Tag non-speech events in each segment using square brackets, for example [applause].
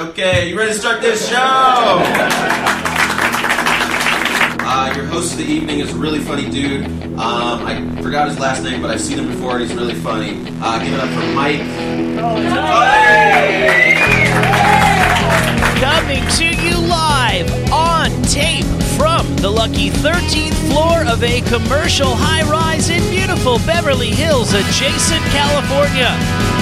Okay, you ready to start this show? Uh, your host of the evening is a really funny dude. Um, I forgot his last name, but I've seen him before and he's really funny. Uh, give it up for Mike. Coming to you live on tape from the lucky 13th floor of a commercial high rise in beautiful Beverly Hills, adjacent California.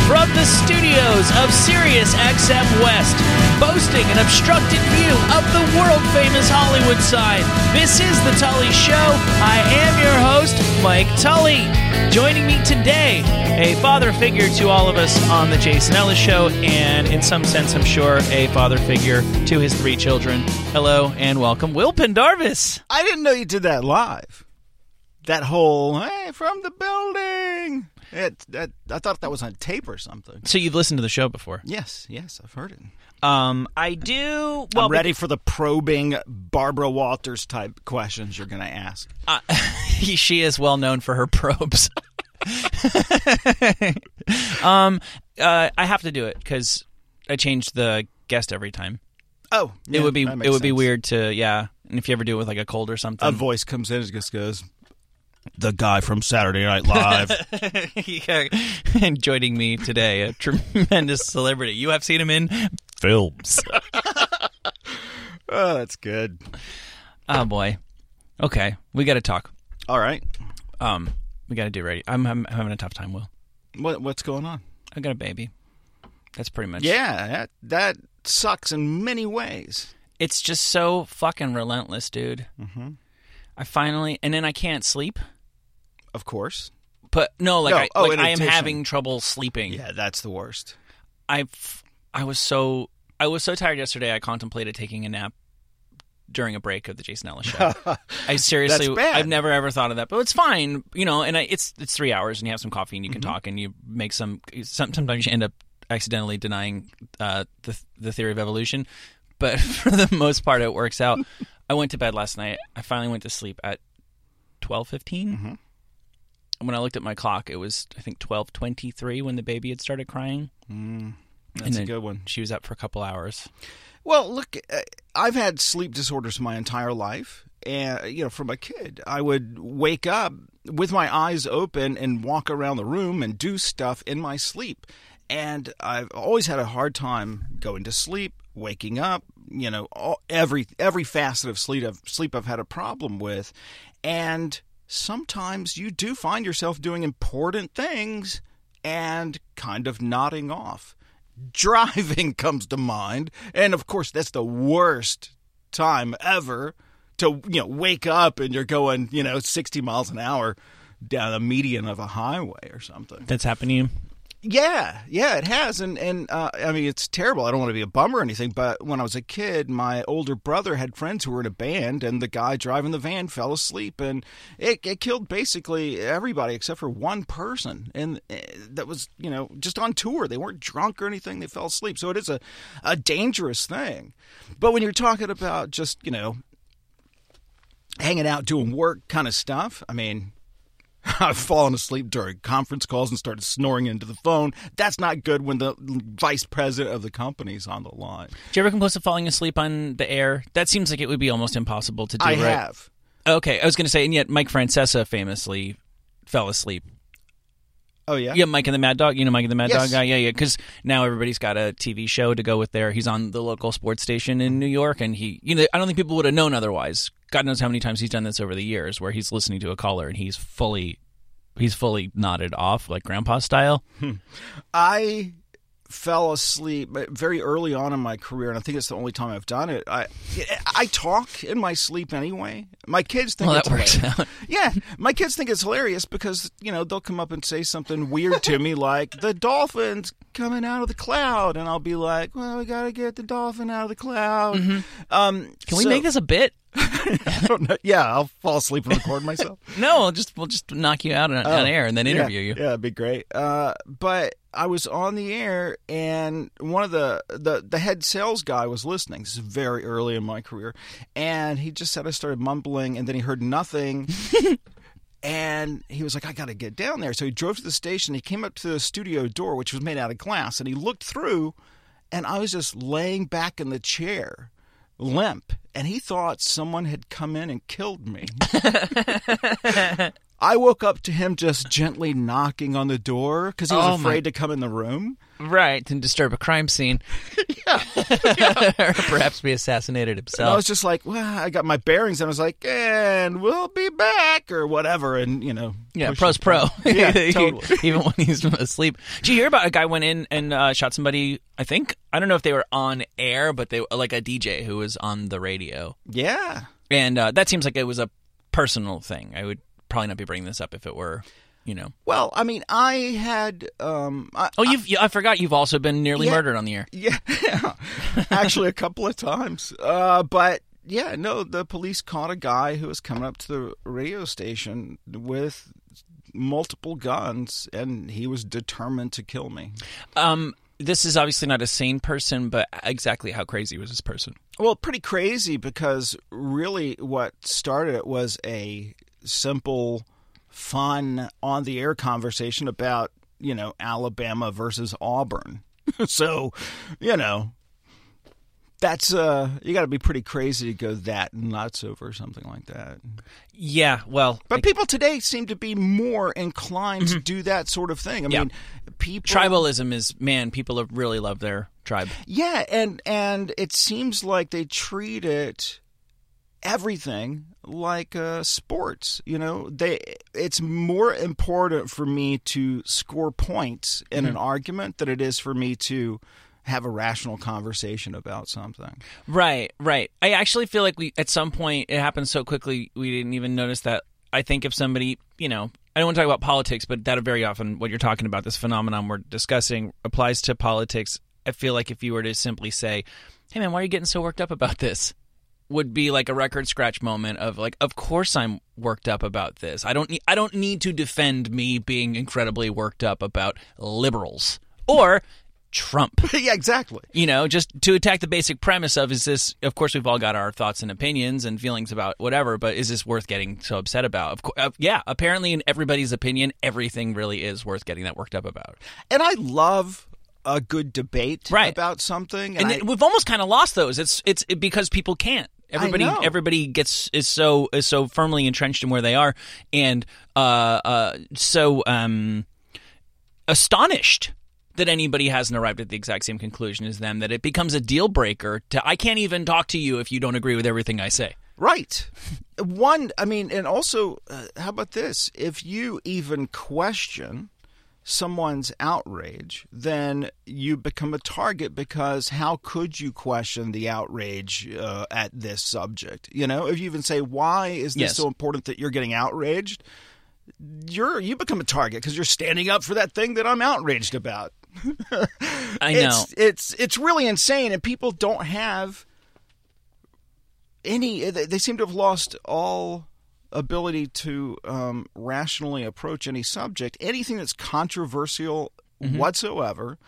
From the studios of Sirius XM West, boasting an obstructed view of the world famous Hollywood sign. This is The Tully Show. I am your host, Mike Tully. Joining me today, a father figure to all of us on The Jason Ellis Show, and in some sense, I'm sure, a father figure to his three children. Hello and welcome, Will Pendarvis. I didn't know you did that live. That whole hey from the building. It, that, I thought that was on tape or something. So you've listened to the show before? Yes, yes, I've heard it. Um, I do. Well, I'm ready for the probing Barbara Walters type questions you're going to ask. Uh, [laughs] she is well known for her probes. [laughs] um, uh, I have to do it because I change the guest every time. Oh, it would be it would be weird to yeah. And if you ever do it with like a cold or something, a voice comes in and just goes, "The guy from Saturday Night Live." [laughs] yeah. And joining me today, a tremendous celebrity. You have seen him in films. oh, that's good. Oh boy. Okay, we got to talk. All right. Um, we got to do ready. I'm, I'm having a tough time. Will. What What's going on? I got a baby. That's pretty much. Yeah, that that sucks in many ways. It's just so fucking relentless, dude. Mm-hmm. I finally, and then I can't sleep. Of course. But no, like, No, I, oh, like I am having trouble sleeping. Yeah, that's the worst. I, I was so I was so tired yesterday. I contemplated taking a nap during a break of the Jason Ellis show. [laughs] I seriously. I've never ever thought of that, but it's fine, you know. And I, it's it's three hours, and you have some coffee, and you can Mm-hmm. talk, and you make some. some sometimes you end up accidentally denying uh, the the theory of evolution, but [laughs] for the most part, it works out. I went to bed last night. I finally went to sleep at twelve Mm-hmm. When I looked at my clock, it was I think twelve twenty three when the baby had started crying. Mm, that's a good one. She was up for a couple hours. Well, look, uh, I've had sleep disorders my entire life. And, you know, from a kid, I would wake up with my eyes open and walk around the room and do stuff in my sleep. And I've always had a hard time going to sleep, waking up, you know, all, every every facet of sleep I've, sleep I've had a problem with. And sometimes you do find yourself doing important things and kind of nodding off [laughs] driving comes to mind and of course that's the worst time ever to you know wake up and you're going you know 60 miles an hour down the median of a highway or something That's happened to you. Yeah yeah it has and and uh, i mean it's terrible. I don't want to be a bummer or anything but when i was a kid my older brother had friends who were in a band and the guy driving the van fell asleep and it, it killed basically everybody except for one person and uh, that was you know just on tour. They weren't drunk or anything. They fell asleep. So it is a, a dangerous thing. But when you're talking about just you know hanging out doing work kind of stuff i mean [laughs] I've fallen asleep during conference calls and started snoring into the phone. That's not good when the vice president of the company's on the line. Do you ever come close to falling asleep on the air? That seems like it would be almost impossible to do. I right? have. Okay, I was going to say, and yet Mike Francesa famously fell asleep. Oh yeah. Yeah, Mike and the Mad Dog. You know Mike and the Mad Yes. Dog guy. Yeah, yeah. Because now everybody's got a TV show to go with there. He's on the local sports station in New York, and he, you know, I don't think people would have known otherwise. God knows how many times he's done this over the years, where he's listening to a caller and he's fully, he's fully nodded off like Grandpa style. Hmm. I fell asleep very early on in my career, and I think it's the only time I've done it. I I talk in my sleep anyway. My kids think Well, it's that works hilarious. out. [laughs] Yeah, my kids think it's hilarious because you know they'll come up and say something weird to me [laughs] like the dolphins coming out of the cloud, and I'll be like, "Well, we gotta get the dolphin out of the cloud." Um, Mm-hmm. Can we make this a bit? [laughs] I don't know. Yeah, I'll fall asleep and record myself. No, we'll just we'll just knock you out on, on air and then interview Oh. yeah, you. Yeah, that'd be great. Uh, but I was on the air, and one of the, the the head sales guy was listening. This is very early in my career, and he just said I started mumbling, and then he heard nothing. [laughs] And he was like, I got to get down there. So he drove to the station. He came up to the studio door, which was made out of glass, and he looked through, and I was just laying back in the chair, limp, and he thought someone had come in and killed me. [laughs] [laughs] I woke up to him just gently knocking on the door because he was Oh, my- afraid to come in the room. Right, and disturb a crime scene. [laughs] Yeah. [laughs] or perhaps be assassinated And I was just like, well, I got my bearings, and I was like, and we'll be back or whatever, and you know, Yeah, pro's pro. [laughs] Yeah, totally. Even when he's asleep. Did you hear about a guy went in and uh, shot somebody? I think I don't know if they were on air, but they like a DJ who was on the radio, Yeah, and uh, that seems like it was a personal thing. I would probably not be bringing this up if it were, you know. Well, I mean, I had, um, I, Oh, you've I forgot you've also been nearly Yeah. murdered on the air. [laughs] yeah, actually a couple of times. Uh, but yeah, no, the police caught a guy who was coming up to the radio station with multiple guns, and he was determined to kill me. Um, this is obviously not a sane person, but exactly how crazy was this person? Well, pretty crazy because really what started it was a simple, fun on the air conversation about, you know, Alabama versus Auburn. [laughs] so, you know, that's uh you got to be pretty crazy to go that nuts over something like that. Yeah, well, But people today seem to be more inclined to do that sort of thing. I Mm-hmm. Yeah. mean, people tribalism is man. People really love their tribe. Yeah, and and it seems like they treat it everything like uh, sports. You know, they it's more important for me to score points in an argument than it is for me to have a rational conversation about something. Right, right. I actually feel like we at some point it happened so quickly we didn't even notice that. I think if somebody, you know, I don't want to talk about politics, but that very often what you're talking about, this phenomenon we're discussing, applies to politics. I feel like if you were to simply say, "Hey, man, why are you getting so worked up about this?" Would be like a record scratch moment of like, of course I'm worked up about this. I don't need, I don't need to defend me being incredibly worked up about liberals or Trump [laughs] yeah, exactly. you know, just to attack the basic premise of is this, of course, we've all got our thoughts and opinions and feelings about whatever, but is this worth getting so upset about? Of course, uh, yeah, apparently, in everybody's opinion, everything really is worth getting that worked up about. And I love a good debate Right. about something. And I- we've almost kind of lost those. It's it's it, because people can't. Everybody everybody gets is so is so firmly entrenched in where they are and uh uh so um astonished that anybody hasn't arrived at the exact same conclusion as them that it becomes a deal breaker to I can't even talk to you if you don't agree with everything I say. Right. [laughs] One, I mean, and also, uh, how about this? If you even question someone's outrage, then you become a target because how could you question the outrage uh, at this subject? You know, if you even say, why is this Yes. so important that you're getting outraged? You're you become a target because you're standing up for that thing that I'm outraged about. [laughs] I know. It's it's it's really insane, and people don't have any. They they seem to have lost all ability to um, rationally approach any subject, anything that's controversial whatsoever.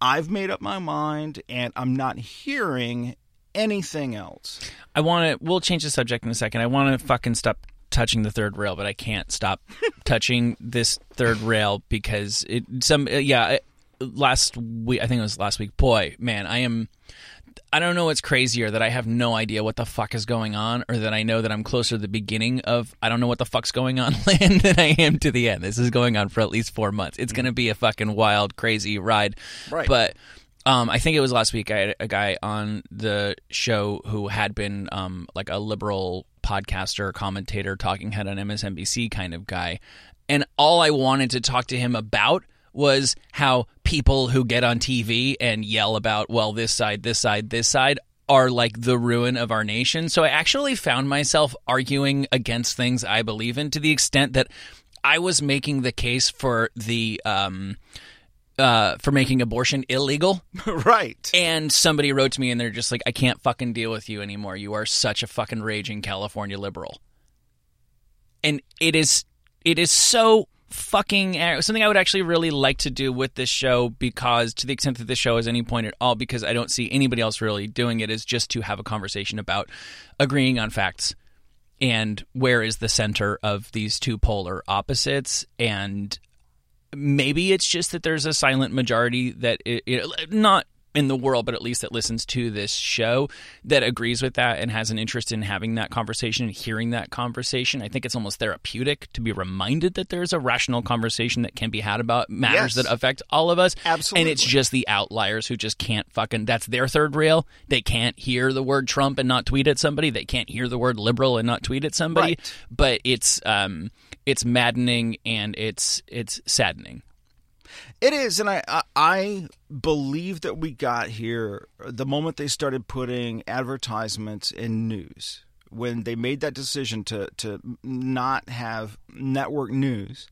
I've made up my mind, and I'm not hearing anything else. I want to. We'll change the subject in a second. I want to fucking stop touching the third rail, but I can't stop [laughs] touching this third rail because it. Some yeah. Last week, I think it was last week. Boy, man, I am. I don't know what's crazier that I have no idea what the fuck is going on, or that I know that I'm closer to the beginning of I don't know what the fuck's going on [laughs] land than I am to the end. This is going on for at least four months. It's going to be a fucking wild, crazy ride. Right. But um, I think it was last week. I had a guy on the show who had been um, like a liberal podcaster, commentator, talking head on MSNBC kind of guy, and all I wanted to talk to him about was how people who get on TV and yell about well this side, this side, this side are like the ruin of our nation. So I actually found myself arguing against things I believe in to the extent that I was making the case for the um, uh, for making abortion illegal. [laughs] right. And somebody wrote to me and they're just like, I can't fucking deal with you anymore. You are such a fucking raging California liberal. And it is it is so fucking uh, something I would actually really like to do with this show because to the extent that this show has any point at all, because I don't see anybody else really doing it, is just to have a conversation about agreeing on facts and where is the center of these two polar opposites. And maybe it's just that there's a silent majority that it, it, not in the world, but at least that listens to this show that agrees with that and has an interest in having that conversation and hearing that conversation. I think it's almost therapeutic to be reminded that there's a rational conversation that can be had about matters Yes. that affect all of us. Absolutely. And it's just the outliers who just can't fucking that's their third rail. They can't hear the word Trump and not tweet at somebody. They can't hear the word liberal and not tweet at somebody. Right. But it's um it's maddening and it's it's saddening. It is, and I, I believe that we got here the moment they started putting advertisements in news. When they made that decision to to not have network news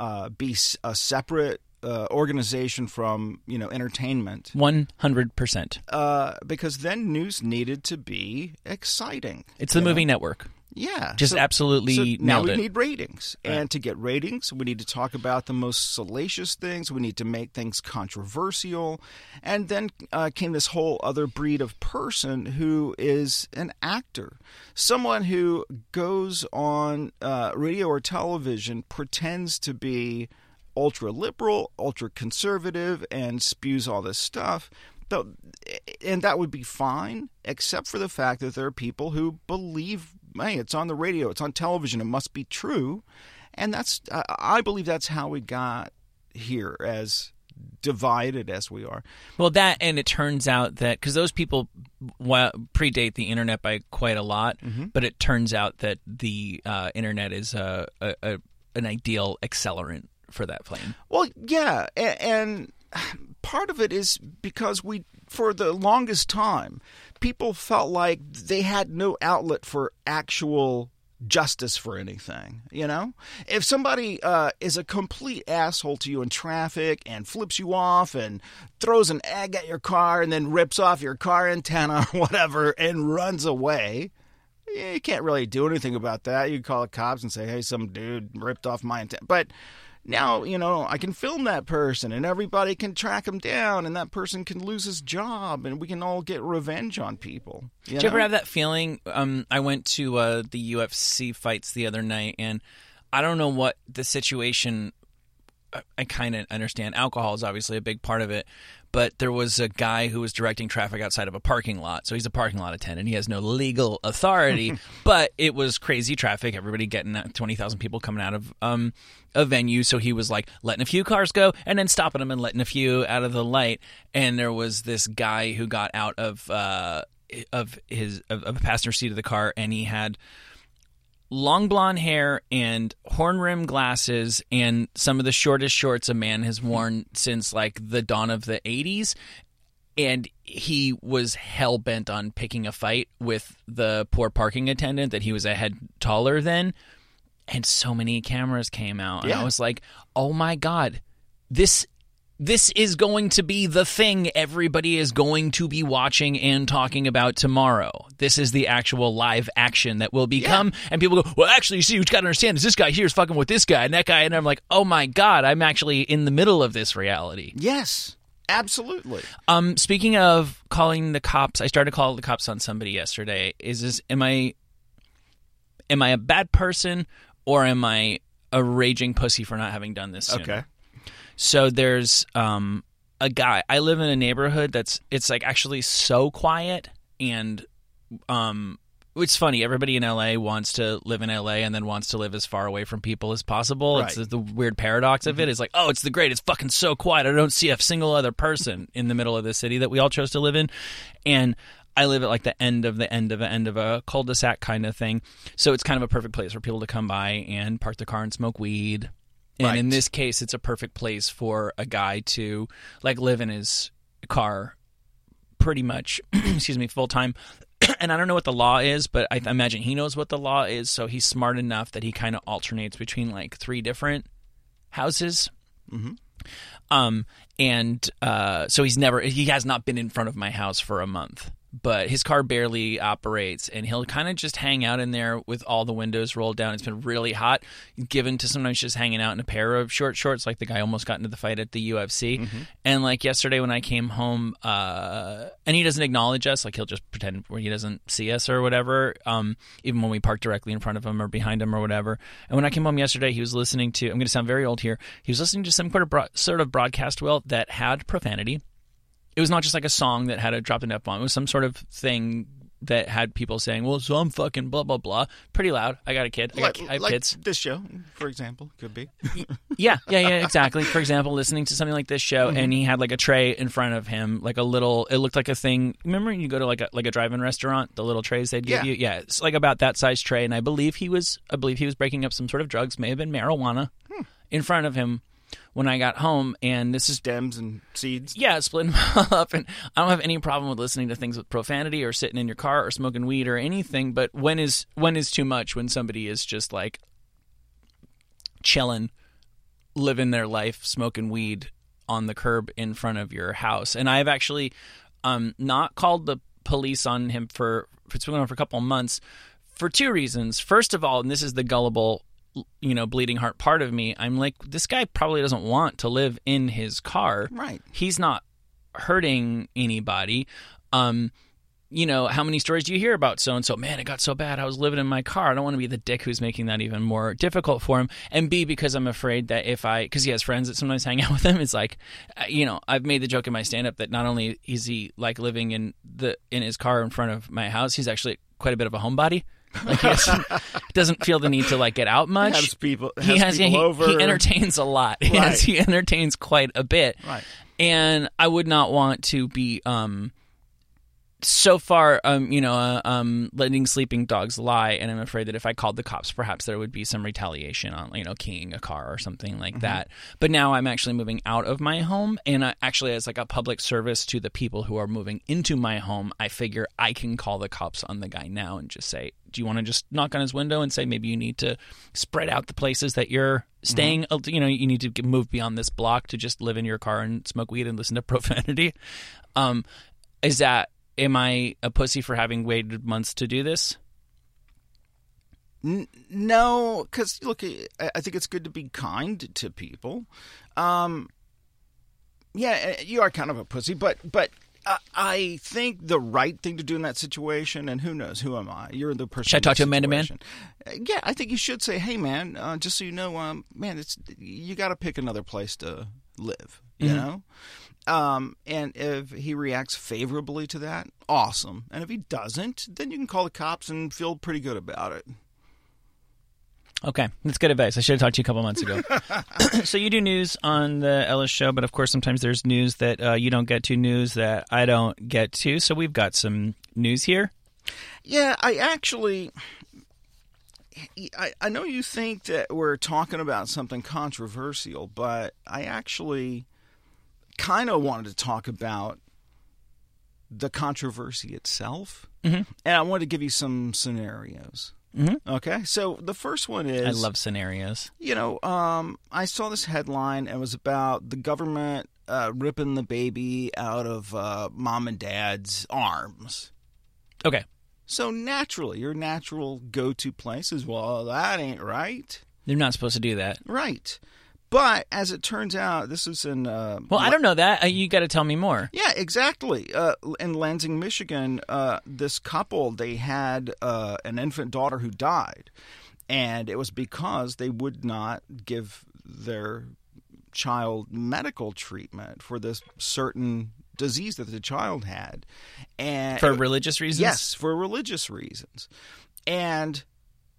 uh, be a separate uh, organization from you know entertainment, One hundred percent. uh, because then news needed to be exciting. It's the movie network. Yeah, Just absolutely so now we it. need ratings, and to get ratings, we need to talk about the most salacious things. We need to make things controversial, and then uh, came this whole other breed of person who is an actor, someone who goes on uh, radio or television, pretends to be ultra liberal, ultra conservative, and spews all this stuff. But, and that would be fine, except for the fact that there are people who believe, hey, it's on the radio, it's on television, it must be true, and that's I I believe that's how we got here, as divided as we are. Well, that and it turns out that because those people wa- predate the internet by quite a lot, but it turns out that the uh, internet is a, a, a an ideal accelerant for that flame. Well, yeah, and, and part of it is because we, for the longest time, people felt like they had no outlet for actual justice for anything. You know, if somebody uh, is a complete asshole to you in traffic and flips you off and throws an egg at your car and then rips off your car antenna [laughs] or whatever and runs away. You can't really do anything about that. You call the cops and say, "Hey, some dude ripped off my antenna." But now you know I can film that person and everybody can track him down and that person can lose his job and we can all get revenge on people. You Did you ever have that feeling? Um, I went to uh, the UFC fights the other night, and I don't know what the situation. I- I kind of understand. Alcohol is obviously a big part of it, but there was a guy who was directing traffic outside of a parking lot. So he's a parking lot attendant. He has no legal authority, [laughs] but it was crazy traffic. Everybody getting twenty thousand people coming out of um, a venue. So he was like letting a few cars go and then stopping them and letting a few out of the light. And there was this guy who got out of. Uh, of his of, of a passenger seat of the car and he had long blonde hair and horn rim glasses and some of the shortest shorts a man has worn since like the dawn of the 80s and he was hell bent on picking a fight with the poor parking attendant that he was a head taller than. And so many cameras came out. And i was like oh my god this this is going to be the thing everybody is going to be watching and talking about tomorrow. This is the actual live action that will become. And people go, well, actually, you see, you got to understand is this guy here is fucking with this guy and that guy. And I'm like, oh my God, I'm actually in the middle of this reality. Yes, absolutely. Um, speaking of calling the cops, I started to call the cops on somebody yesterday. Is this, am I, am I a bad person or am I a raging pussy for not having done this sooner? Okay. So there's um a guy. I live in a neighborhood that's it's like actually so quiet and um it's funny. Everybody in LA wants to live in LA and then wants to live as far away from people as possible. It's Right. the weird paradox of it. It's like, oh, it's the great. It's fucking so quiet. I don't see a single other person in the middle of the city that we all chose to live in, and I live at like the end of the end of the end of a cul-de-sac kind of thing. So it's kind of a perfect place for people to come by and park their car and smoke weed. And in this case, it's a perfect place for a guy to like live in his car pretty much, [clears throat] excuse me, full time. [clears throat] and I don't know what the law is, but I imagine he knows what the law is. So he's smart enough that he kind of alternates between like three different houses. Um, and uh, so he's never, he has not been in front of my house for a month. But his car barely operates, and he'll kind of just hang out in there with all the windows rolled down. It's been really hot, given to sometimes just hanging out in a pair of short shorts, like the guy almost got into the fight at the UFC. And like yesterday when I came home, uh, and he doesn't acknowledge us, like he'll just pretend he doesn't see us or whatever. Um, even when we park directly in front of him or behind him or whatever. And when I came home yesterday, he was listening to. I'm going to sound very old here. He was listening to some sort of sort of broadcast well that had profanity it was not just like a song that had a drop in f bomb. It was some sort of thing that had people saying, "Well, so I'm fucking blah blah blah." Pretty loud. I got a kid. I, got, like, I have like kids. this show, for example, could be. Yeah, yeah, yeah, exactly. For example, listening to something like this show, and he had like a tray in front of him, like a little. It looked like a thing. Remember, when you go to like a like a drive-in restaurant, the little trays they'd give Yeah. you. Yeah, it's like about that size tray, and I believe he was. I believe he was breaking up some sort of drugs, may have been marijuana, hmm. in front of him when I got home, and this is Stems and seeds. yeah, splitting [laughs] them up. And I don't have any problem with listening to things with profanity or sitting in your car or smoking weed or anything. But when is when is too much? When somebody is just like chilling, living their life, smoking weed on the curb in front of your house. And I've actually um, not called the police on him for it's been on for a couple of months for two reasons. First of all, and this is the gullible, you know, bleeding heart part of me. I'm like, this guy probably doesn't want to live in his car. Right. He's not hurting anybody. Um, you know, how many stories do you hear about so and so? Man, it got so bad. I was living in my car. I don't want to be the dick who's making that even more difficult for him. And B, because I'm afraid that if I, because he has friends that sometimes hang out with him, it's like, uh, you know, I've made the joke in my stand up that not only is he like living in the in his car in front of my house, he's actually quite a bit of a homebody. [laughs] Like he doesn't, doesn't feel the need to like get out much. Has people, he has has people he, over. he entertains a lot. [laughs] Right. he entertains quite a bit. Right. And I would not want to be um so far um you know uh, um letting sleeping dogs lie and I'm afraid that if I called the cops perhaps there would be some retaliation on you know keying a car or something like that. But now I'm actually moving out of my home and I, actually as like a public service to the people who are moving into my home, I figure I can call the cops on the guy now and just say, "Do you want to just knock on his window and say maybe you need to spread out the places that you're staying, uh, you know, you need to move beyond this block to just live in your car and smoke weed and listen to [laughs] profanity." Um is that am I a pussy for having waited months to do this? N- no, because look, I I think it's good to be kind to people. Um, yeah, uh, you are kind of a pussy, but but uh, I think the right thing to do in that situation, and who knows, who am I? You're the person. Should I talk to a man-to-man? Uh, Yeah, I think you should say, "Hey, man, uh, just so you know, um, man, it's you got to pick another place to live." You Mm-hmm. know. Um, and if he reacts favorably to that, awesome. And if he doesn't, then you can call the cops and feel pretty good about it. Okay, that's good advice. I should have talked to you a couple months ago. [laughs] [coughs] so you do news on the Ellis show, but of course sometimes there's news that uh, you don't get to, news that I don't get to. So we've got some news here. Yeah, I actually. I, I know you think that we're talking about something controversial, but I actually kind of wanted to talk about the controversy itself. Mm-hmm. And I wanted to give you some scenarios. Mm-hmm. Okay, so the first one is I love scenarios. you know, um, I saw this headline. and It was about the government uh, ripping the baby out of uh, mom and dad's arms. Okay, So naturally, your natural go-to place is, well, that ain't right. they're not supposed to do that. Right. But as it turns out, this is in. Uh, Well, I don't know that. Uh, you got to tell me more. Yeah, exactly. Uh, in Lansing, Michigan, uh, this couple they had uh, an infant daughter who died, and it was because they would not give their child medical treatment for this certain disease that the child had, and For religious reasons? Yes, for religious reasons. And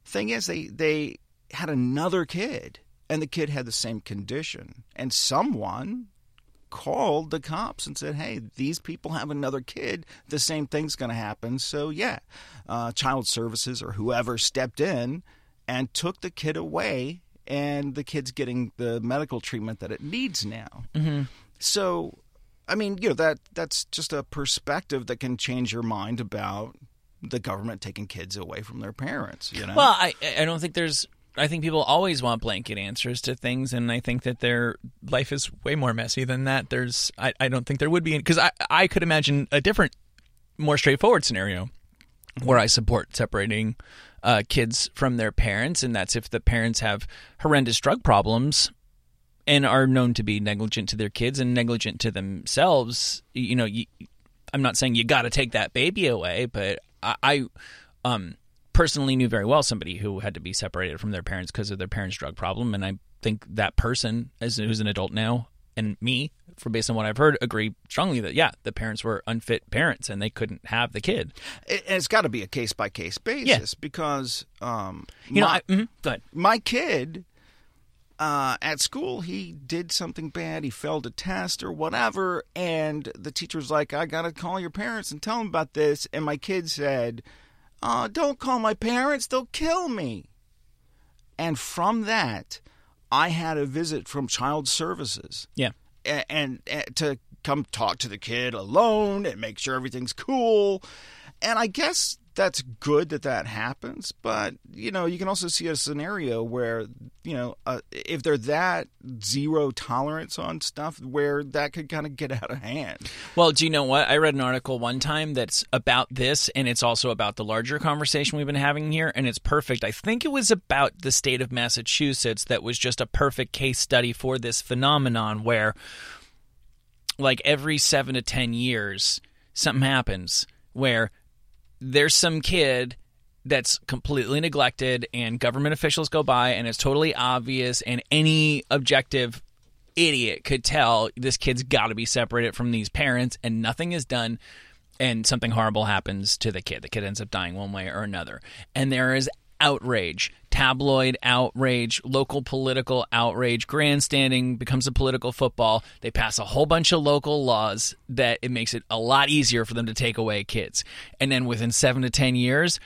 thing is, they they had another kid, and the kid had the same condition, and someone called the cops and said, "Hey, these people have another kid. The same thing's going to happen." So yeah, uh, child services or whoever stepped in and took the kid away, and the kid's getting the medical treatment that it needs now. Mm-hmm. So, I mean, you know that that's just a perspective that can change your mind about the government taking kids away from their parents. You know, Well, I I don't think there's. I think people always want blanket answers to things, and I think that their life is way more messy than that. There's, I, I don't think there would be because I I could imagine a different, more straightforward scenario where I support separating uh, kids from their parents, and that's if the parents have horrendous drug problems and are known to be negligent to their kids and negligent to themselves. You know, you, I'm not saying you got to take that baby away, but I, I um, personally knew very well somebody who had to be separated from their parents because of their parents' drug problem, and I think that person, as who's an adult now, and me, for based on what I've heard, agree strongly that yeah, the parents were unfit parents and they couldn't have the kid. It, it's got to be a case by case basis because um, You know, my, I, mhm, go ahead. my kid uh, at school he did something bad he failed a test or whatever and the teacher's like i gotta call your parents and tell them about this and my kid said uh, don't call my parents they'll kill me and from that i had a visit from child services Yeah. a- and, and to come talk to the kid alone and make sure everything's cool. And I guess that's good that that happens, but you know, you can also see a scenario where you know, uh, if they're that zero tolerance on stuff, where that could kind of get out of hand. Well, do you know what? I read an article one time that's about this, and it's also about the larger conversation we've been having here, and it's perfect. I think it was about the state of Massachusetts that was just a perfect case study for this phenomenon where, like, every seven to 10 years, something happens where there's some kid that's completely neglected and government officials go by and it's totally obvious and any objective idiot could tell this kid's got to be separated from these parents and nothing is done and something horrible happens to the kid. The kid ends up dying one way or another. And there is outrage tabloid outrage local political outrage grandstanding becomes a political football they pass a whole bunch of local laws that it makes it a lot easier for them to take away kids and then within 7 to 10 years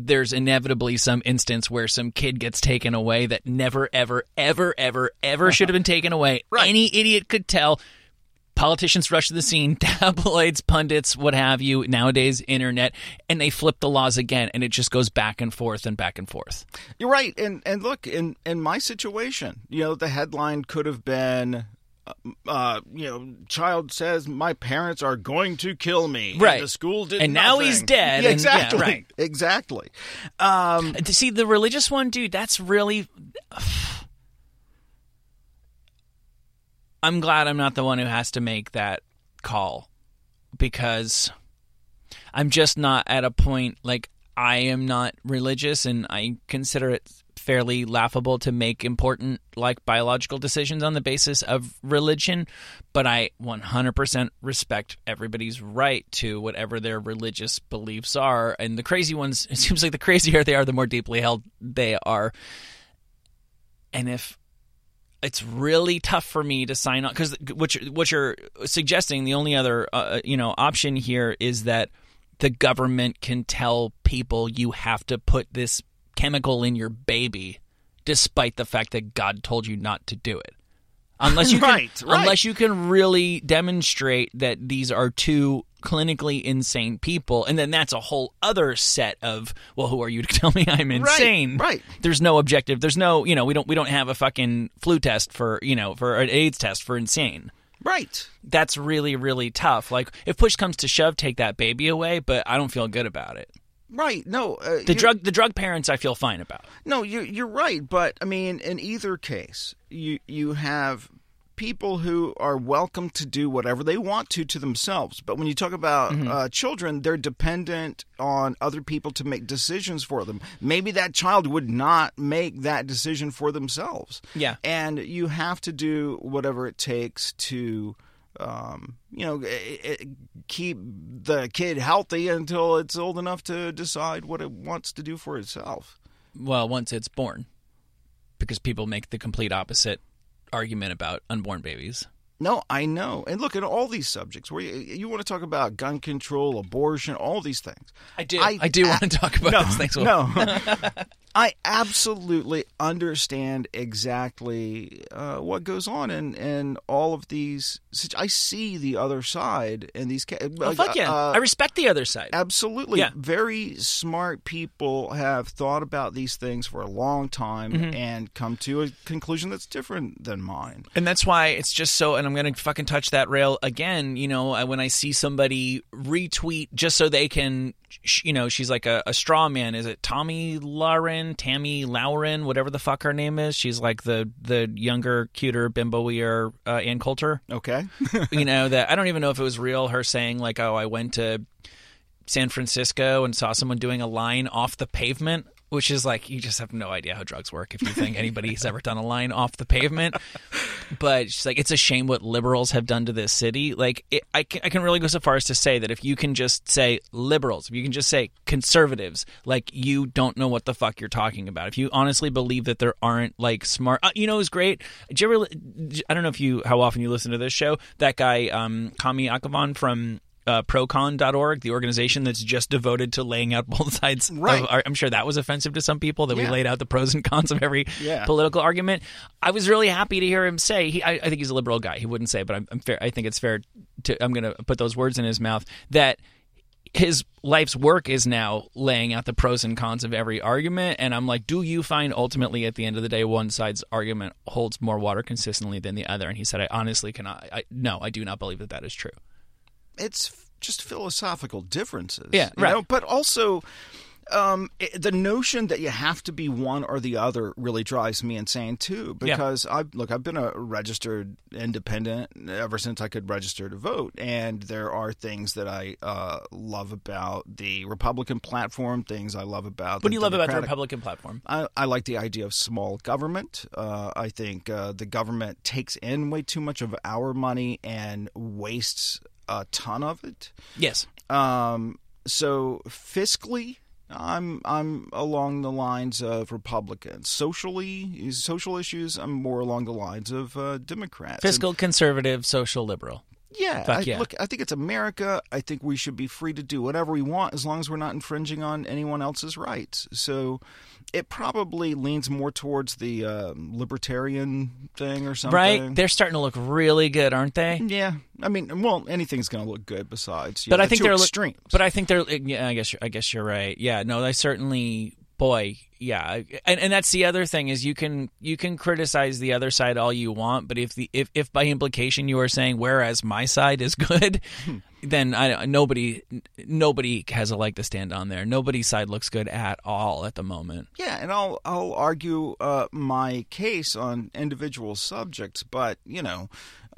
there's inevitably some instance where some kid gets taken away that never, ever, ever, ever, ever uh-huh. should have been taken away. Right. Any idiot could tell. Politicians rush to the scene, [laughs] tabloids, pundits, what have you, nowadays, internet, and they flip the laws again, and it just goes back and forth and back and forth. You're right, and and look in in my situation, you know, the headline could have been. uh, Uh, you know, child says my parents are going to kill me. And Right. the school did, And now he's dead, Yeah, [laughs] and- yeah, exactly. right. Exactly. Um, To see the religious one, dude, that's really. I'm glad I'm not the one who has to make that call because I'm just not at a point like I am not religious and I consider it fairly laughable to make important like biological decisions on the basis of religion but I 100% respect everybody's right to whatever their religious beliefs are. And the crazy ones [laughs] it seems like the crazier they are the more deeply held they are. And if it's really tough for me to sign on because what you're, what you're suggesting the only other uh, you know option here is that the government can tell people you have to put this chemical in your baby despite the fact that God told you not to do it unless you [laughs] can Right, right. unless you can really demonstrate that these are two clinically insane people and then that's a whole other set of well who are you to [laughs] tell me I'm insane right. there's no objective there's no you know we don't we don't have a fucking flu test for you know for an AIDS test for insane right. that's really really tough like if push comes to shove take that baby away but I don't feel good about it Right. No. Uh, the drug the drug parents I feel fine about No, you're you're right, but I mean, in either case, you you have people who are welcome to do whatever they want to to themselves. But when you talk about Mm-hmm. uh, children, they're dependent on other people to make decisions for them. Maybe that child would not make that decision for themselves. Yeah. and you have to do whatever it takes to. Um, you know, i- i- keep the kid healthy until it's old enough to decide what it wants to do for itself. well once it's born because people make the complete opposite argument about unborn babies No, I know. And look at all these subjects where you, you want to talk about gun control, abortion, all these things. I do I- I, do want to talk about no, those things no. [laughs] [laughs] I absolutely understand exactly uh, what goes on in, in all of these. I see the other side in these. Ca- oh, fuck yeah uh, I respect the other side Absolutely. Yeah. Very smart people have thought about these things for a long time Mm-hmm. and come to a conclusion that's different than mine. And that's why it's just so, and I'm going to fucking touch that rail again. You know, I- when I see somebody retweet just so they can, you know, she's like a, a straw man. Is it Tomi Lahren, Tammy Lauren, whatever the fuck her name is? She's like the the younger, cuter, bimboier uh, Ann Coulter. Okay. [laughs] you know that I don't even know if it was real. Her saying like, "Oh, I went to San Francisco and saw someone doing a line off the pavement." Which is like you just have no idea how drugs work if you think anybody's ever done a line off the pavement. but she's like, it's a shame what liberals have done to this city. Like, it, I, can, I can really go so far as to say that if you can just say liberals, if you can just say conservatives, like, you don't know what the fuck you're talking about. If you honestly believe that there aren't, like, smart, uh, you know, it's great. Did you ever, I don't know if you, how often you listen to this show, that guy, um, Kamy Akhavan from uh, procon.org, the organization that's just devoted to laying out [laughs] both sides. Right. Of, I'm sure that was offensive to some people that we laid out the pros and cons of every Yeah. political argument. I was really happy to hear him say. He, I, I think he's a liberal guy. He wouldn't say, but I'm, I'm fair. I think it's fair to. I'm going to put those words in his mouth that his life's work is now laying out the pros and cons of every argument and i'm like do you find ultimately at the end of the day one side's argument holds more water consistently than the other and he said i honestly cannot I, no i do not believe that that is true it's just philosophical differences. Yeah, you right. know? But also, um, i the notion that you have to be one or the other really drives me insane too. Yeah. Because I look, I've been a registered independent ever since I could register to vote, and there are things that I uh, love about the Republican platform, things I love about. what the do you love about the republican platform I, I like the idea of small government. Uh, I think uh, the government takes in way too much of our money and wastes a ton of it. yes Um, so fiscally, I'm I'm along the lines of Republicans. Socially, social issues, I'm more along the lines of uh, Democrats. And- fiscal conservative social liberal yeah, I, yeah. look, I think it's America. I think we should be free to do whatever we want as long as we're not infringing on anyone else's rights. So it probably leans more towards the um, libertarian thing or something. right they're starting to look really good aren't they yeah, I mean, well, anything's going to look good besides. you but know, I think they're extremes. But I think they're. Yeah, I guess. I guess you're right. Yeah. No, they certainly. Boy, yeah, and and that's the other thing is you can you can criticize the other side all you want, but if the if if by implication you are saying whereas my side is [laughs] good, then I nobody nobody has a leg to stand on there. Nobody's side looks good at all at the moment. Yeah, and I'll I'll argue uh, my case on individual subjects, but you know,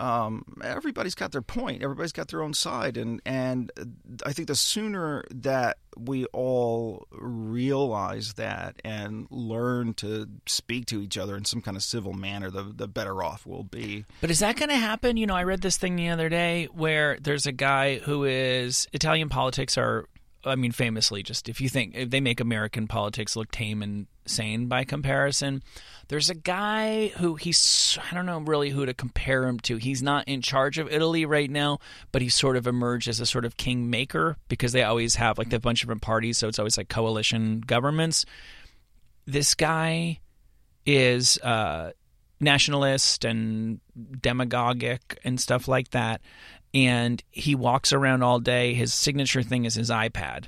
um, everybody's got their point. Everybody's got their own side, and and I think the sooner that we all realize that and learn to speak to each other in some kind of civil manner, the the better off we'll be. But is that going to happen? You know, I read this thing the other day where there's a guy who is Italian politics are, I mean, famously just if you think if they make American politics look tame and sane by comparison. There's a guy who he's I don't know really who to compare him to. He's not in charge of Italy right now, but he's sort of emerged as a sort of kingmaker because they always have like a bunch of different parties, so it's always like coalition governments. This guy is uh, nationalist and demagogic and stuff like that. And he walks around all day. His signature thing is his iPad.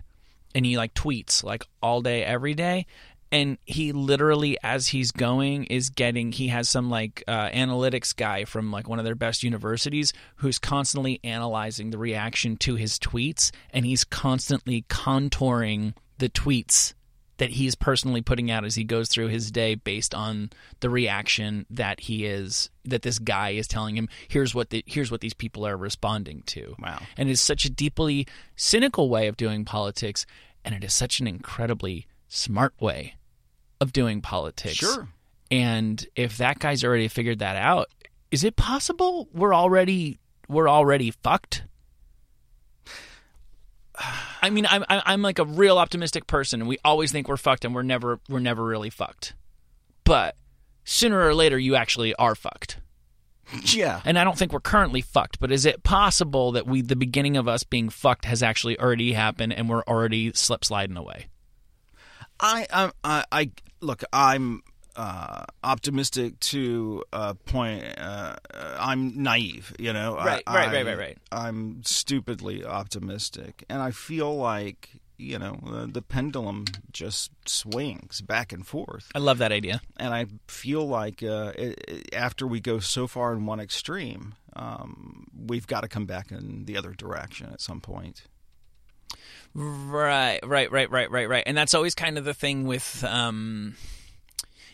And he like tweets like all day, every day. And he literally, as he's going, is getting. He has some like uh, analytics guy from like one of their best universities who's constantly analyzing the reaction to his tweets, and he's constantly contouring the tweets that he's personally putting out as he goes through his day based on the reaction that he is that this guy is telling him here's what the, here's what these people are responding to Wow. and it's such a deeply cynical way of doing politics and it is such an incredibly smart way of doing politics Sure. and if that guy's already figured that out is it possible we're already we're already fucked I mean, I'm I'm I'm like a real optimistic person, and we always think we're fucked, and we're never we're never really fucked. But sooner or later, you actually are fucked. [laughs] Yeah, And I don't think we're currently fucked. But is it possible that we the beginning of us being fucked has actually already happened, and we're already slip sliding away? I, I, I, I look. I'm uh, optimistic to a point. Uh, I'm naive, you know. I- Right, right, I, right, right, right. I'm stupidly optimistic, and I feel like you know the, the pendulum just swings back and forth, I love that idea. and I feel like uh, it, it- after we go so far in one extreme, um, we've got to come back in the other direction at some point. Right, right, right, right, right, right. And that's always kind of the thing with um,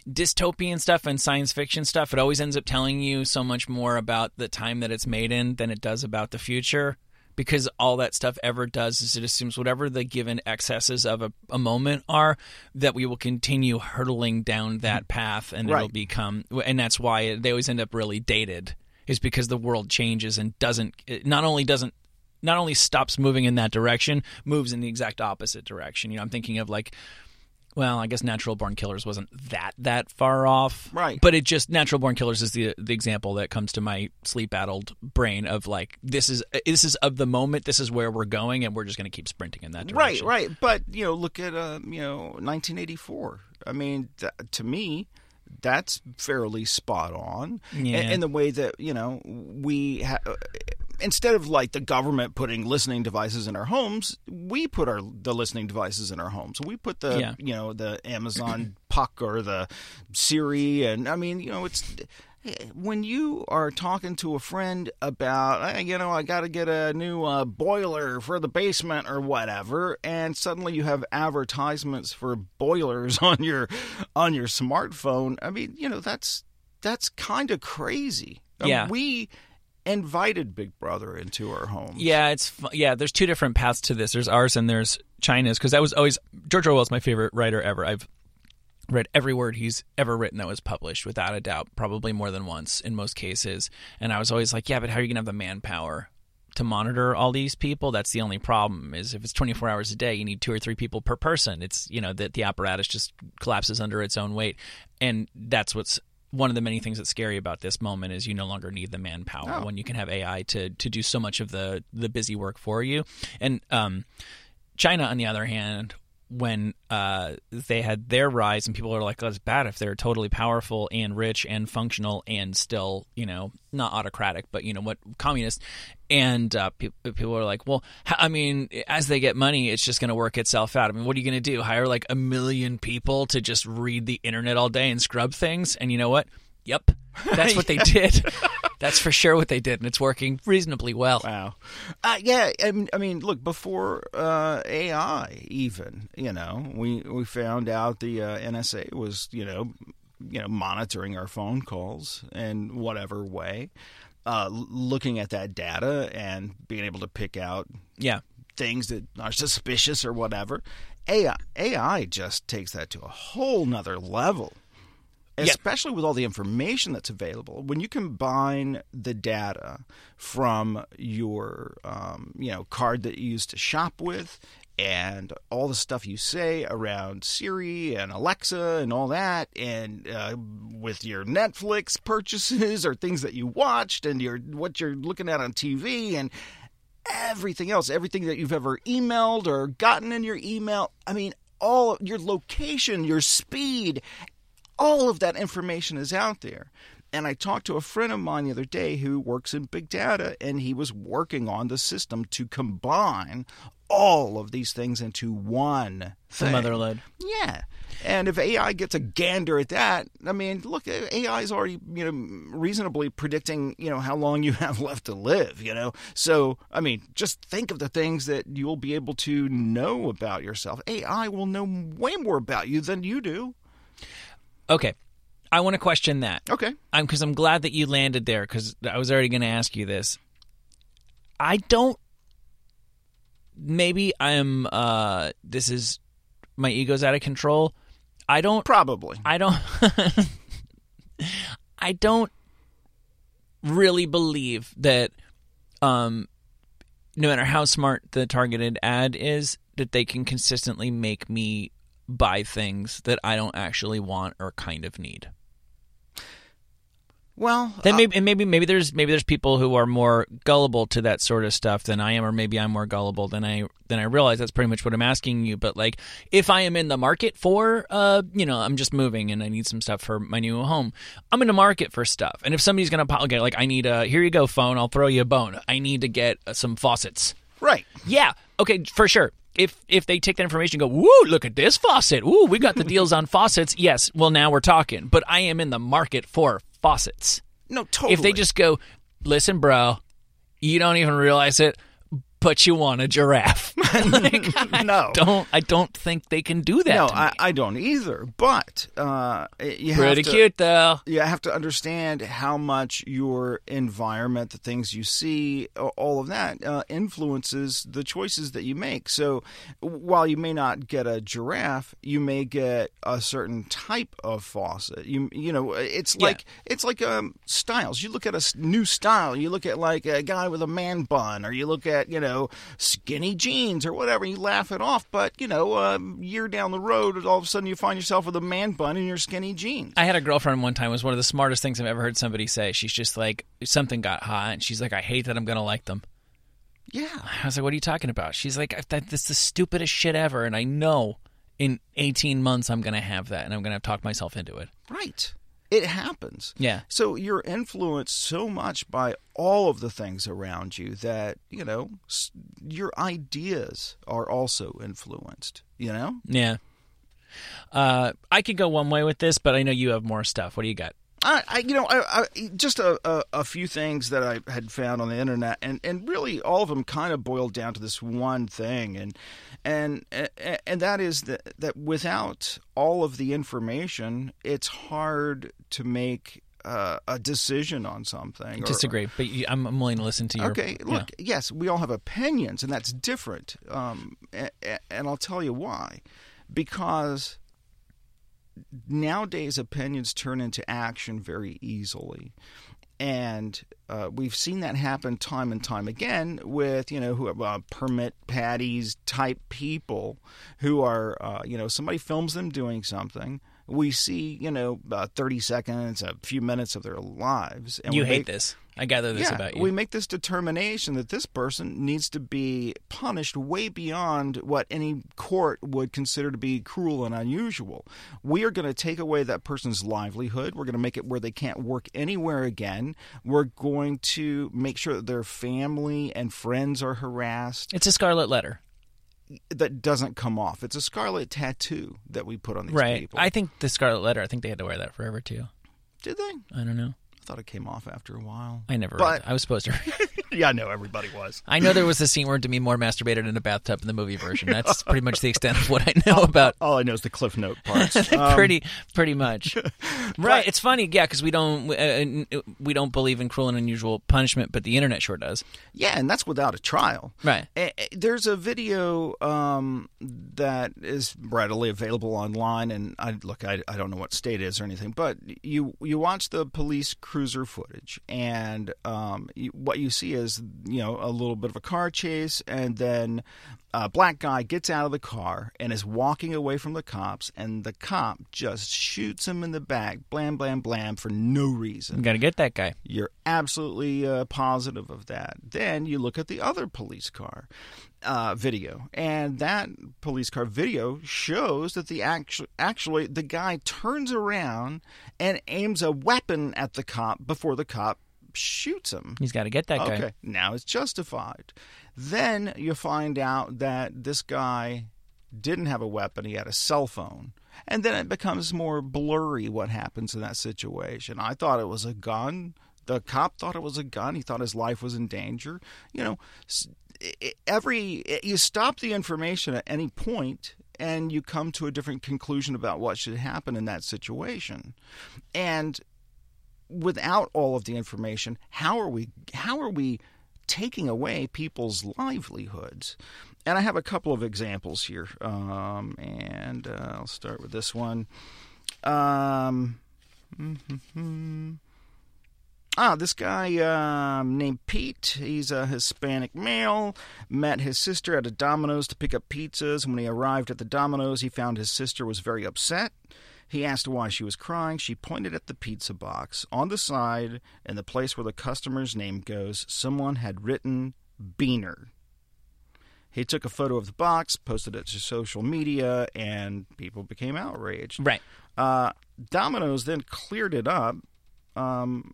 dystopian stuff and science fiction stuff. It always ends up telling you so much more about the time that it's made in than it does about the future because all that stuff ever does is it assumes whatever the given excesses of a, a moment are that we will continue hurtling down that path and it'll become and that's why they always end up really dated is because the world changes and doesn't it not only doesn't not only stops moving in that direction moves in the exact opposite direction you know i'm thinking of like well, I guess Natural Born Killers wasn't that that far off, Right. But it just Natural Born Killers is the the example that comes to my sleep addled brain of like this is this is of the moment, this is where we're going, and we're just going to keep sprinting in that direction. right. Right. But you know, look at uh, you know 1984. I mean, th- to me, that's fairly spot on Yeah. in, in the way that you know we ha- uh, instead of like the government putting listening devices in our homes, we put our the listening devices in our homes. We put the Yeah. you know the Amazon [clears throat] Puck or the Siri, and I mean, you know, it's when you are talking to a friend about, "Hey, you know, I got to get a new uh, boiler for the basement or whatever, and suddenly you have advertisements for boilers [laughs] on your on your smartphone. I mean, you know, that's that's kind of crazy. I mean, Yeah. we invited Big Brother into our homes. Yeah, it's yeah. There's two different paths to this. There's ours and there's China's because that was always George Orwell's my favorite writer ever. I've read every word he's ever written that was published without a doubt, probably more than once in most cases. And I was always like, yeah, but how are you gonna have the manpower? To monitor all these people, that's the only problem. Is if it's 24 hours a day, you need two or three people per person. It's you know that the apparatus just collapses under its own weight, and that's what's one of the many things that's scary about this moment is you no longer need the manpower Oh. when you can have AI to to do so much of the the busy work for you. And um, China, on the other hand, when uh, they had their rise, and people are like, "Oh, it's bad if they're totally powerful and rich and functional and still, you know, not autocratic, but you know what, communist." And uh, pe- people are like, "Well, I mean, as they get money, it's just going to work itself out. I mean, what are you going to do? Hire like a million people to just read the internet all day and scrub things? And you know what? Yep, that's what they [laughs] did. That's for sure what they did, and it's working reasonably well. Wow. Uh, yeah, I mean, I mean, look before uh, AI, even you know, we we found out the uh, NSA was you know, you know, monitoring our phone calls in whatever way, uh, looking at that data and being able to pick out Yeah, things that are suspicious or whatever. AI AI just takes that to a whole nother level. Especially with all the information that's available, when you combine the data from your, um, you know, card that you use to shop with, and all the stuff you say around Siri and Alexa and all that, and uh, with your Netflix purchases or things that you watched and your what you're looking at on TV and everything else, everything that you've ever emailed or gotten in your email. I mean, all your location, your speed, all of that information is out there. And I talked to a friend of mine the other day who works in big data, and he was working on the system to combine all of these things into one thing. other load. Yeah. And if AI gets a gander at that, I mean, look, AI is already, you know, reasonably predicting, you know, how long you [laughs] have left to live, you know. So, I mean, just think of the things that you'll be able to know about yourself. AI will know way more about you than you do. Okay, I want to question that. Okay. I'm because I'm glad that you landed there because I was already going to ask you this. I don't. Maybe I'm. uh This is my ego's out of control. I don't. Probably. I don't. [laughs] I don't really believe that. Um, no matter how smart the targeted ad is, that they can consistently make me buy things that I don't actually want or kind of need. Well, Then uh, maybe and maybe maybe there's maybe there's people who are more gullible to that sort of stuff than I am, or maybe I'm more gullible than I than I realize. That's pretty much what I'm asking you. But like, if I am in the market for, uh, you know, I'm just moving and I need some stuff for my new home, I'm in the market for stuff. And if somebody's gonna po- okay, like I need a here you go phone, I'll throw you a bone. I need to get uh, some faucets. right. Yeah, okay, for sure. If if they take that information and go, woo, look at this faucet. Ooh, we got the deals on faucets. Yes, well now we're talking. But I am in the market for faucets No, totally. if they just go, listen, bro, you don't even realize it, but you want a giraffe. [laughs] Like, no. don't I don't think they can do that. no, I. I don't either. But uh, you have pretty to, cute though. you have to understand how much your environment, the things you see, all of that uh, influences the choices that you make. So while you may not get a giraffe, you may get a certain type of faucet. You you know, it's Yeah. like it's like um, styles. You look at a new style. You look at like a guy with a man bun, or you look at you know skinny jeans or whatever. You laugh it off, but you know, a year down the road, all of a sudden you find yourself with a man bun and your skinny jeans. I had a girlfriend one time. It was one of the smartest things I've ever heard somebody say. She's just like something got hot, and she's like, "I hate that I'm gonna like them." yeah. I was like, "What are you talking about?" She's like, "That this is the stupidest shit ever," and I know in 18 months I'm gonna have that, and I'm gonna talk myself into it. Right. It happens. Yeah. So you're influenced so much by all of the things around you that, you know, your ideas are also influenced, you know? Yeah. Uh, I could go one way with this, but I know you have more stuff. What do you got? I, I you know, I, I just a, a, a few things that I had found on the internet, and, and really all of them kind of boiled down to this one thing, and and and that is that that without all of the information, it's hard to make uh, a decision on something. or- Disagree, but you, I'm, I'm willing to listen to you. Okay, yeah. look, yes, we all have opinions, and that's different. Um, a- a- and I'll tell you why. Because nowadays, opinions turn into action very easily. And uh, we've seen that happen time and time again with, you know, who uh, permit patties type people who are, uh, you know, somebody films them doing something. We see, you know, uh, 30 seconds, a few minutes of their lives. And You we hate make- this. I gather this yeah, about you. we make this determination that this person needs to be punished way beyond what any court would consider to be cruel and unusual. We are going to take away that person's livelihood. We're going to make it where they can't work anywhere again. We're going to make sure that their family and friends are harassed. it's a scarlet letter, That doesn't come off. It's a scarlet tattoo that we put on these right? people. I think the scarlet letter. I think they had to wear that forever too. Did they? I don't know. I thought it came off after a while. I never. But- I was supposed to. [laughs] yeah, I know everybody was. I know there was a scene where Demi Moore masturbated in a bathtub in the movie version. [laughs] That's pretty much the extent of what I know about. All I know is the Cliff Note parts. [laughs] Um, pretty, pretty much. right. It's funny, yeah, because we don't uh, we don't believe in cruel and unusual punishment, but the internet sure does. Yeah, and that's without a trial. Right. There's a video um, that is readily available online, and I look, I, I don't know what state it is or anything, but you you watch the police cruiser footage, and um, what you see is you know a little bit of a car chase, and then a black guy gets out of the car and is walking away from the cops, and the cop just shoots him in the back, blam blam blam, for no reason. You got to get that guy. You're absolutely uh, positive of that. Then you look at the other police car uh, video, and that police car video shows that the actual actually the guy turns around and aims a weapon at the cop before the cop shoots him. He's got to get that guy. Okay, now it's justified. Then you find out that this guy didn't have a weapon, he had a cell phone. And then it becomes more blurry what happens in that situation. I thought it was a gun. The cop thought it was a gun. He thought his life was in danger. You know, every you stop the information at any point and you come to a different conclusion about what should happen in that situation. And without all of the information, how are we how are we taking away people's livelihoods? And I have a couple of examples here, um, and uh, I'll start with this one. Um, Ah, this guy um, named Pete. He's a Hispanic male. Met his sister at a Domino's to pick up pizzas. When he arrived at the Domino's, he found his sister was very upset. He asked why she was crying. She pointed at the pizza box. On the side, in the place where the customer's name goes, someone had written Beaner. He took a photo of the box, posted it to social media, and people became outraged. Right. Uh, Domino's then cleared it up, um,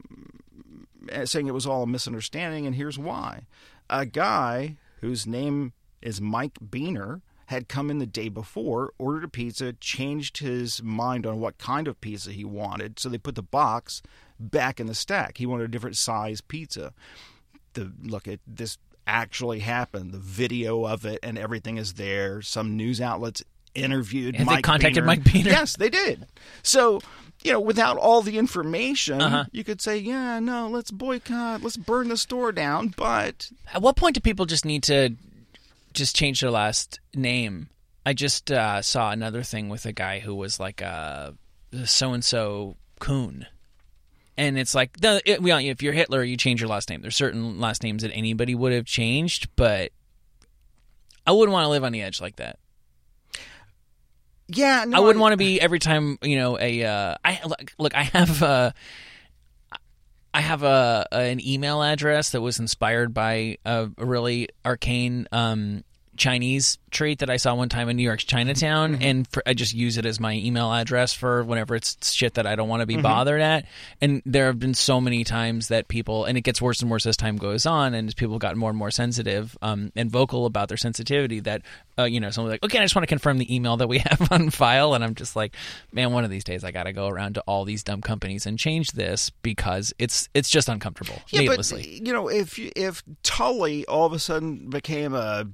saying it was all a misunderstanding, and here's why. A guy whose name is Mike Beaner had come in the day before, ordered a pizza, changed his mind on what kind of pizza he wanted, so they put the box back in the stack. He wanted a different size pizza. The look at this actually happened. The video of it and everything is there. Some news outlets interviewed Have they contacted Beaner. Mike Beaner? Yes, they did. So, you know, without all the information, Uh-huh. you could say, yeah, no, let's boycott, let's burn the store down. But At what point do people just need to just change their last name? I just uh, saw another thing with a guy who was like a so and so Coon. And it's like, the, it, well, if you're Hitler, you change your last name. There's certain last names that anybody would have changed, but I wouldn't want to live on the edge like that. yeah, no, I wouldn't want to be every time you know a. Uh, I look, look. I have a. I have a an email address that was inspired by a, really arcane um, Chinese treat that I saw one time in New York's Chinatown, and for, I just use it as my email address for whenever it's shit that I don't want to be bothered at. And there have been so many times that people, and it gets worse and worse as time goes on, and as people got more and more sensitive um, and vocal about their sensitivity, that uh, you know, someone's like, okay, I just want to confirm the email that we [laughs] have on file, and I'm just like, man, one of these days I got to go around to all these dumb companies and change this because it's it's just uncomfortable, Yeah, needlessly. but you know, if if Tully all of a sudden became a.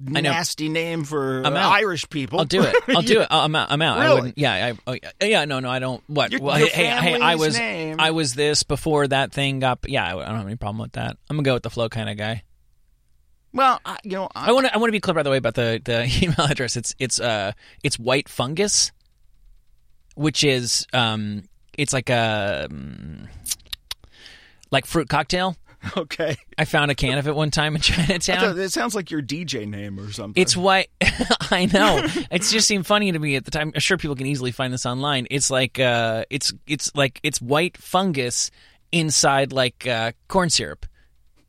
nasty name for. Irish people, I'll do it. I'll do it. [laughs] I'm out. I'm out. I Really? wouldn't. Yeah. I, oh, yeah, yeah. No. No. I don't. What? Your- well, your hey, hey, I was. name. I was this before that thing got. Yeah. I don't have any problem with that. I'm gonna go with the flow kind of guy. Well, I, you know, I, I want to. I want to be clear, by the way, about the the [laughs] email address. It's it's uh it's white fungus, which is um it's like a um, like fruit cocktail. [laughs] okay. I found a can of it one time in Chinatown. It sounds like your DJ name or something. It's white. [laughs] I know. It just seemed funny to me at the time. I'm sure people can easily find this online. It's like uh, it's it's like it's white fungus inside like uh, corn syrup.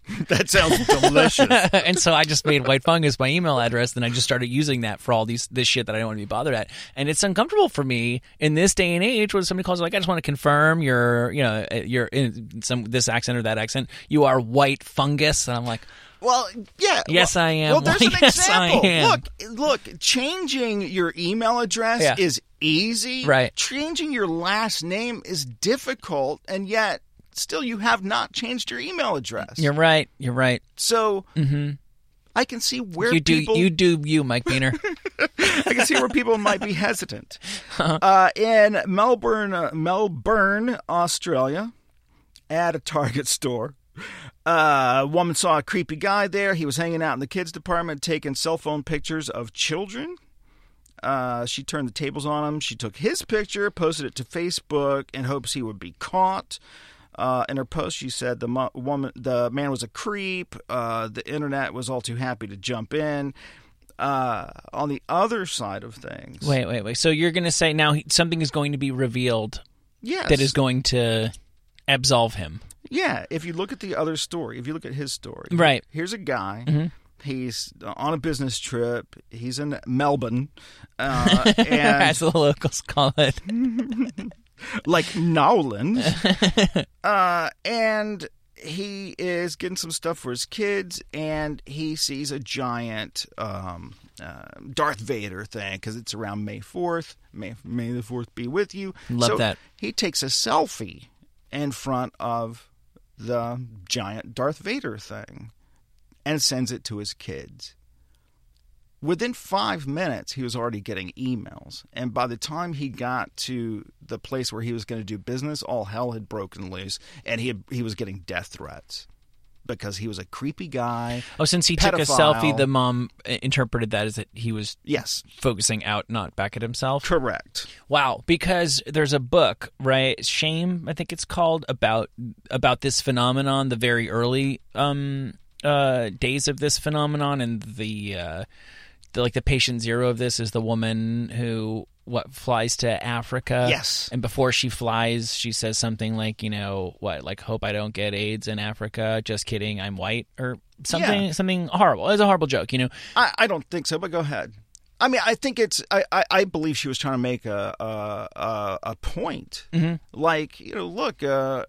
[laughs] that sounds delicious. [laughs] and so I just made white fungus my email address, and I just started using that for all these this shit that I don't want to be bothered at. And it's uncomfortable for me in this day and age when somebody calls like, I just want to confirm your, you know, eh, you're in some this accent or that accent. You are white fungus, and I'm like, Well, yeah. Yes, well, I am. Well, there's an [laughs] Yes, I example. am. Look, look. Changing your email address Yeah. is easy. Right. Changing your last name is difficult, and yet still you have not changed your email address. you're right, you're right. so I can see where You do people you do you, Mike Beaner. [laughs] I can see where people might be hesitant. [laughs] Uh-huh. Uh, in Melbourne, uh, Melbourne, Australia, at a Target store, uh, a woman saw a creepy guy there. He was hanging out in the kids department, taking cell phone pictures of children. Uh, she turned the tables on him. She took his picture, posted it to Facebook in hopes he would be caught. Uh, in her post, she said the mo- woman, the man was a creep. Uh, the internet was all too happy to jump in. Uh, on the other side of things, wait, wait, wait. So you're going to say now he, something is going to be revealed yes, that is going to absolve him. yeah. If you look at the other story, if you look at his story, Right. Here's a guy. He's on a business trip. He's in Melbourne, uh, [laughs] and As the locals call it. [laughs] like Nowland. [laughs] uh, and he is getting some stuff for his kids, and he sees a giant um, uh, Darth Vader thing because it's around May 4th. May, May the 4th be with you. Love so that. He takes a selfie in front of the giant Darth Vader thing and sends it to his kids. Within five minutes, he was already getting emails. And by the time he got to the place where he was going to do business, all hell had broken loose. And he, had, he was getting death threats because he was a creepy guy. Oh, since he took a selfie, the mom uh, interpreted that as that he was Yes, focusing out, not back at himself. correct. Wow, because there's a book, right? Shame, I think it's called, about about this phenomenon, the very early um, uh, days of this phenomenon, and the, uh, the like the patient zero of this is the woman who what flies to Africa. Yes. and before she flies, she says something like, you know, what, like, hope I don't get AIDS in Africa. Just kidding, I'm white, or something, Yeah. something horrible. It's a horrible joke, you know. I, I don't think so, but go ahead. I mean, I think it's. I, I, I believe she was trying to make a a, a, a point. Like you know, look, uh,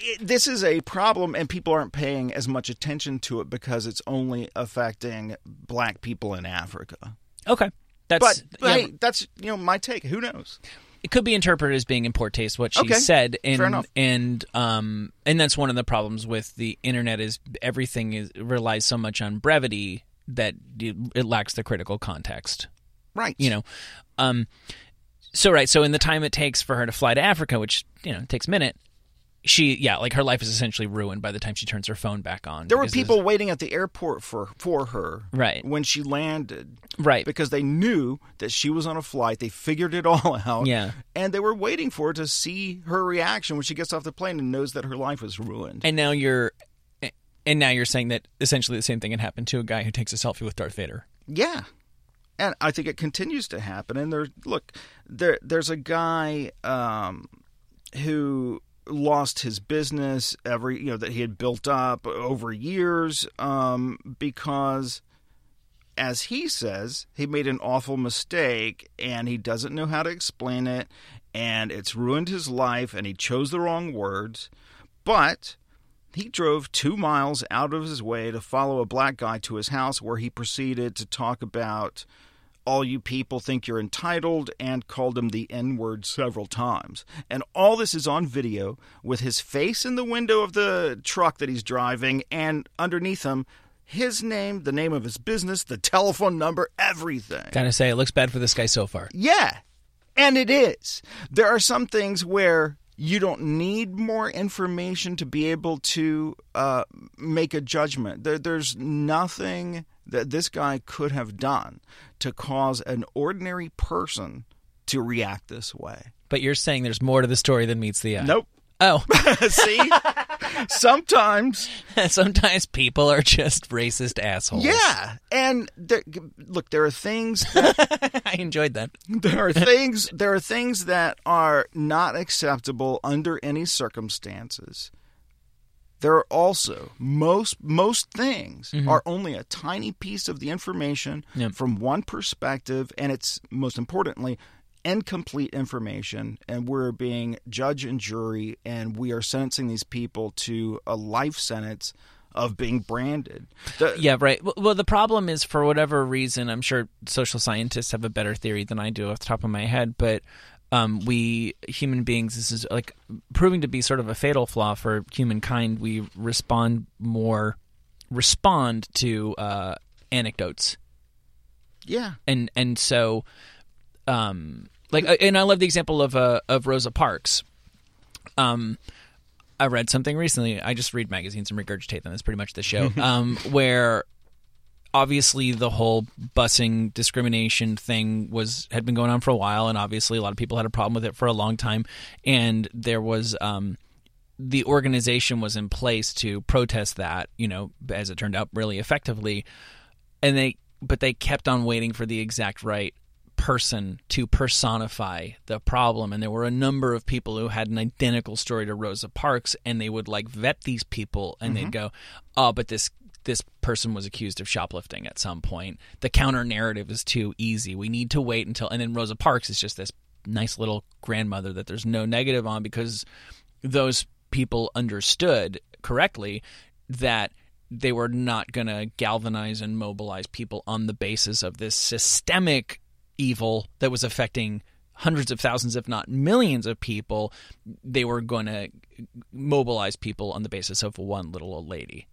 it- this is a problem, and people aren't paying as much attention to it because it's only affecting black people in Africa. Okay, that's But, but yeah, hey, that's you know my take. Who knows? it could be interpreted as being in poor taste what she Okay, said and fair enough. and um and that's one of the problems with the internet is everything is relies so much on brevity that it, it lacks the critical context Right. you know um so right so in the time it takes for her to fly to africa which you know takes a minute she yeah like her life is essentially ruined by the time she turns her phone back on There were people waiting at the airport for for her Right. when she landed. Right. Because they knew that she was on a flight. They figured it all [laughs] out. Yeah. And they were waiting for her to see her reaction when she gets off the plane and knows that her life was ruined. and now you're and now you're saying that essentially the same thing had happened to a guy who takes a selfie with Darth Vader Yeah. And I think it continues to happen. And there, look, there, there's a guy um, who lost his business every, you know, that he had built up over years um, because, as he says, he made an awful mistake and he doesn't know how to explain it, and it's ruined his life, and he chose the wrong words. But he drove two miles out of his way to follow a black guy to his house where he proceeded to talk about all you people think you're entitled and called him the N word several times. And all this is on video with his face in the window of the truck that he's driving and underneath him his name, the name of his business, the telephone number, everything. gotta say it looks bad for this guy so far Yeah. And it is. There are some things where you don't need more information to be able to uh, make a judgment. There, there's nothing that this guy could have done to cause an ordinary person to react this way. but you're saying there's more to the story than meets the eye Nope. oh [laughs] See? Sometimes, [laughs] sometimes people are just racist assholes. Yeah. And there, look, there are things that [laughs] I enjoyed that. There are [laughs] things there are things that are not acceptable under any circumstances. There are also most most things mm-hmm. are only a tiny piece of the information Yep. from one perspective and it's most importantly incomplete information and we're being judge and jury and we are sentencing these people to a life sentence of being branded The- Yeah, right. Well- the problem is for whatever reason, I'm sure social scientists have a better theory than I do off the top of my head, but um, we human beings, this is like proving to be sort of a fatal flaw for humankind. We respond more, respond to uh, anecdotes, yeah and and so, um, like, uh, and I love the example of uh, of Rosa Parks. Um, I read something recently. I just read magazines and regurgitate them. That's pretty much the show. [laughs] um, where obviously the whole busing discrimination thing was had been going on for a while, and obviously a lot of people had a problem with it for a long time. And there was um, the organization was in place to protest that. You know, as it turned out, really effectively. And they, but they kept on waiting for the exact right person to personify the problem. And there were a number of people who had an identical story to Rosa Parks and they would like vet these people and they'd mm-hmm. go oh but this this person was accused of shoplifting at some point. The counter narrative is too easy. We need to wait until and then Rosa Parks is just this nice little grandmother that there's no negative on because those people understood correctly that they were not going to galvanize and mobilize people on the basis of this systemic evil that was affecting hundreds of thousands, if not millions of people. They were going to mobilize people on the basis of one little old lady.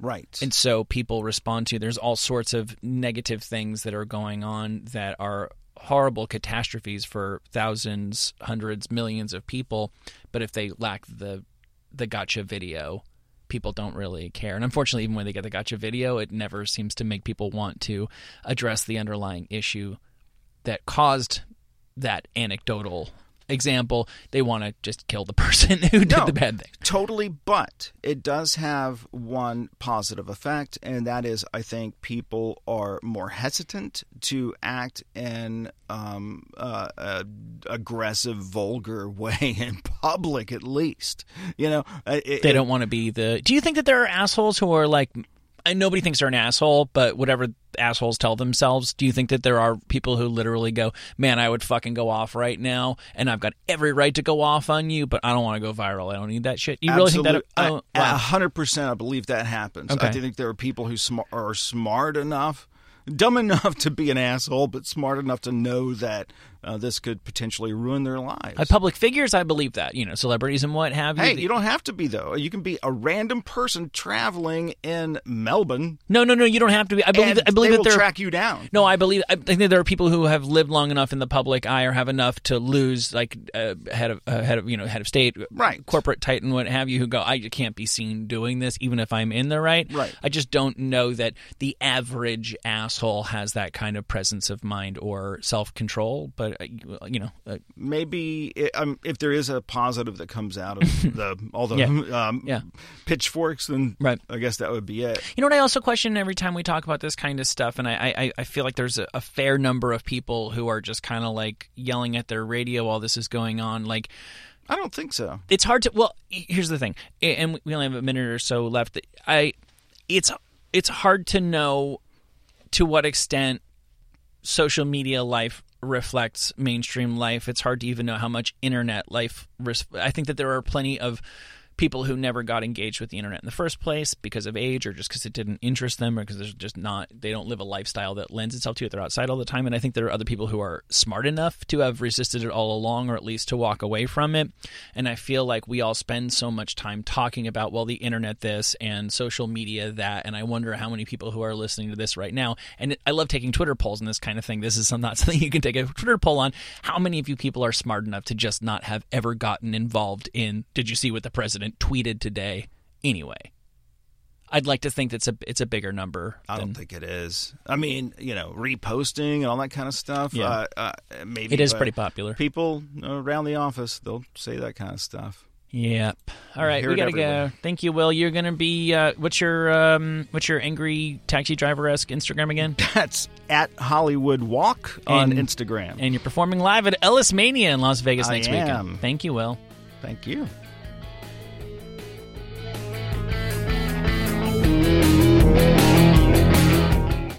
right And so people respond to there's all sorts of negative things that are going on that are horrible catastrophes for thousands, hundreds, millions of people. But if they lack the the gotcha video, people don't really care. And unfortunately, even when they get the gotcha video, it never seems to make people want to address the underlying issue that caused that anecdotal example. They want to just kill the [laughs] person who did No. the bad thing. Totally, but it does have one positive effect, and that is I think people are more hesitant to act in um, uh, a aggressive, vulgar [laughs] way in public, at least. You know, Uh, it, they don't want to be the. Do you think that there are assholes who are like? And nobody thinks they're an asshole, but whatever assholes tell themselves. Do you think that there are people who literally go, "Man, I would fucking go off right now, and I've got every right to go off on you, but I don't want to go viral. I don't need that shit." You really think that? Absolute- Oh. A hundred percent, I believe that happens. Okay. I think there are people who sm- are smart enough, dumb enough to be an asshole, but smart enough to know that uh, this could potentially ruin their lives. Uh, public figures, I believe that you know, celebrities and what have you. Hey, you don't have to be though. You can be a random person traveling in Melbourne. no, no, no, you don't have to be. I believe. That, I believe that there. track you down. No, I believe. I think that there are people who have lived long enough in the public eye or have enough to lose, like uh, head of uh, head of you know head of state, Right. corporate titan, what have you, who go, I can't be seen doing this, even if I'm in the right. Right. I just don't know that the average asshole has that kind of presence of mind or self control. But uh, you know, uh, maybe i um, if there is a positive that comes out of [laughs] the all the Yeah. um, Yeah. pitchforks, then Right. I guess that would be it. You know what I also question every time we talk about this kind of stuff, and I I, I feel like there's a, a fair number of people who are just kind of like yelling at their radio while this is going on, like. I don't think so. it's hard to well here's the thing and we only have a minute or so left i it's it's hard to know to what extent social media life reflects mainstream life it's hard to even know how much internet life i think that there are plenty of people who never got engaged with the internet in the first place because of age or just because it didn't interest them or because there's just not they don't live a lifestyle that lends itself to it they're outside all the time. And i think there are other people who are smart enough to have resisted it all along or at least to walk away from it. And i feel like we all spend so much time talking about well the internet this and social media that. And i wonder how many people who are listening to this right now and i love taking twitter polls and this kind of thing. This is not [laughs] something you can take a twitter poll on. How many of you people are smart enough to just not have ever gotten involved in did you see what the president tweeted today anyway i'd like to think that's a it's a bigger number I than- don't think it is. I mean, you know, reposting and all that kind of stuff. Yeah. Uh, uh, maybe it is pretty popular People around the office they'll say that kind of stuff. Yep. All right, we gotta go. Thank you, Will. You're gonna be uh, what's your um, what's your angry taxi driver esque Instagram again? [laughs] That's at Hollywood Walk on And- Instagram. and you're performing live at Ellis Mania in Las Vegas I next am. weekend. Thank you, Will. Thank you.